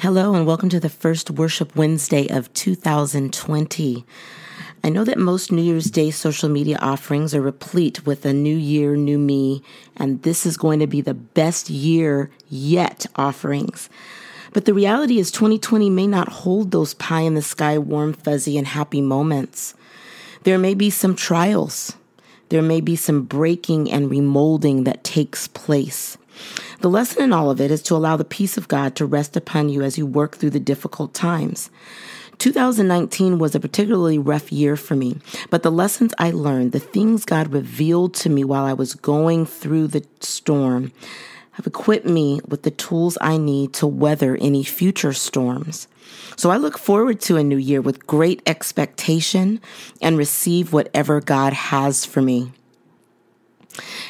Hello, and welcome to the first Worship Wednesday of 2020. I know that most New Year's Day social media offerings are replete with a new year, new me, and this is going to be the best year yet offerings. But the reality is, 2020 may not hold those pie in the sky, warm, fuzzy, and happy moments. There may be some trials. There may be some breaking and remolding that takes place. The lesson in all of it is to allow the peace of God to rest upon you as you work through the difficult times. 2019 was a particularly rough year for me, but the lessons I learned, the things God revealed to me while I was going through the storm, have equipped me with the tools I need to weather any future storms. So I look forward to a new year with great expectation and receive whatever God has for me.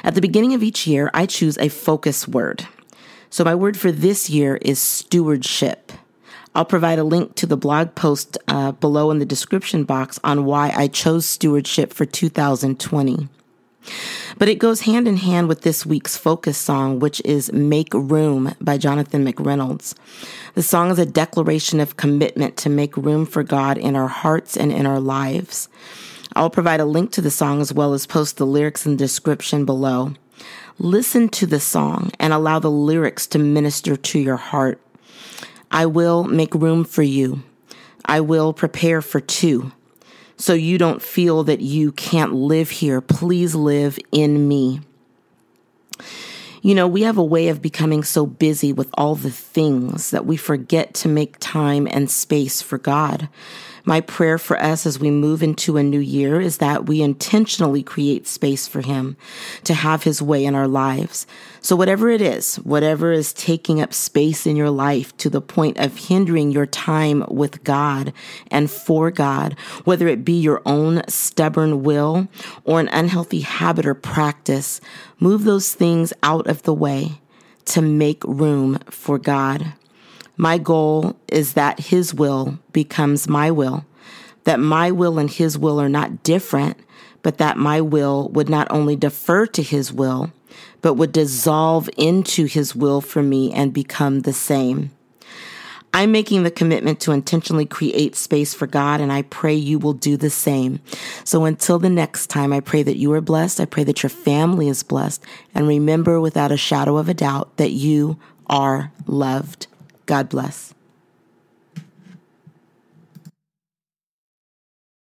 At the beginning of each year, I choose a focus word. So my word for this year is stewardship. I'll provide a link to the blog post uh, below in the description box on why I chose stewardship for 2020. But it goes hand in hand with this week's focus song, which is Make Room by Jonathan McReynolds. The song is a declaration of commitment to make room for God in our hearts and in our lives. I'll provide a link to the song as well as post the lyrics in the description below. Listen to the song and allow the lyrics to minister to your heart. I will make room for you. I will prepare for two. So you don't feel that you can't live here. Please live in me. You know, we have a way of becoming so busy with all the things that we forget to make time and space for God. My prayer for us as we move into a new year is that we intentionally create space for Him to have His way in our lives. So, whatever it is, whatever is taking up space in your life to the point of hindering your time with God and for God, whether it be your own stubborn will or an unhealthy habit or practice, move those things out of the way to make room for God. My goal is that His will becomes my will, that my will and His will are not different, but that my will would not only defer to His will, but would dissolve into His will for me and become the same. I'm making the commitment to intentionally create space for God, and I pray you will do the same. So until the next time, I pray that you are blessed. I pray that your family is blessed. And remember without a shadow of a doubt that you are loved. God bless.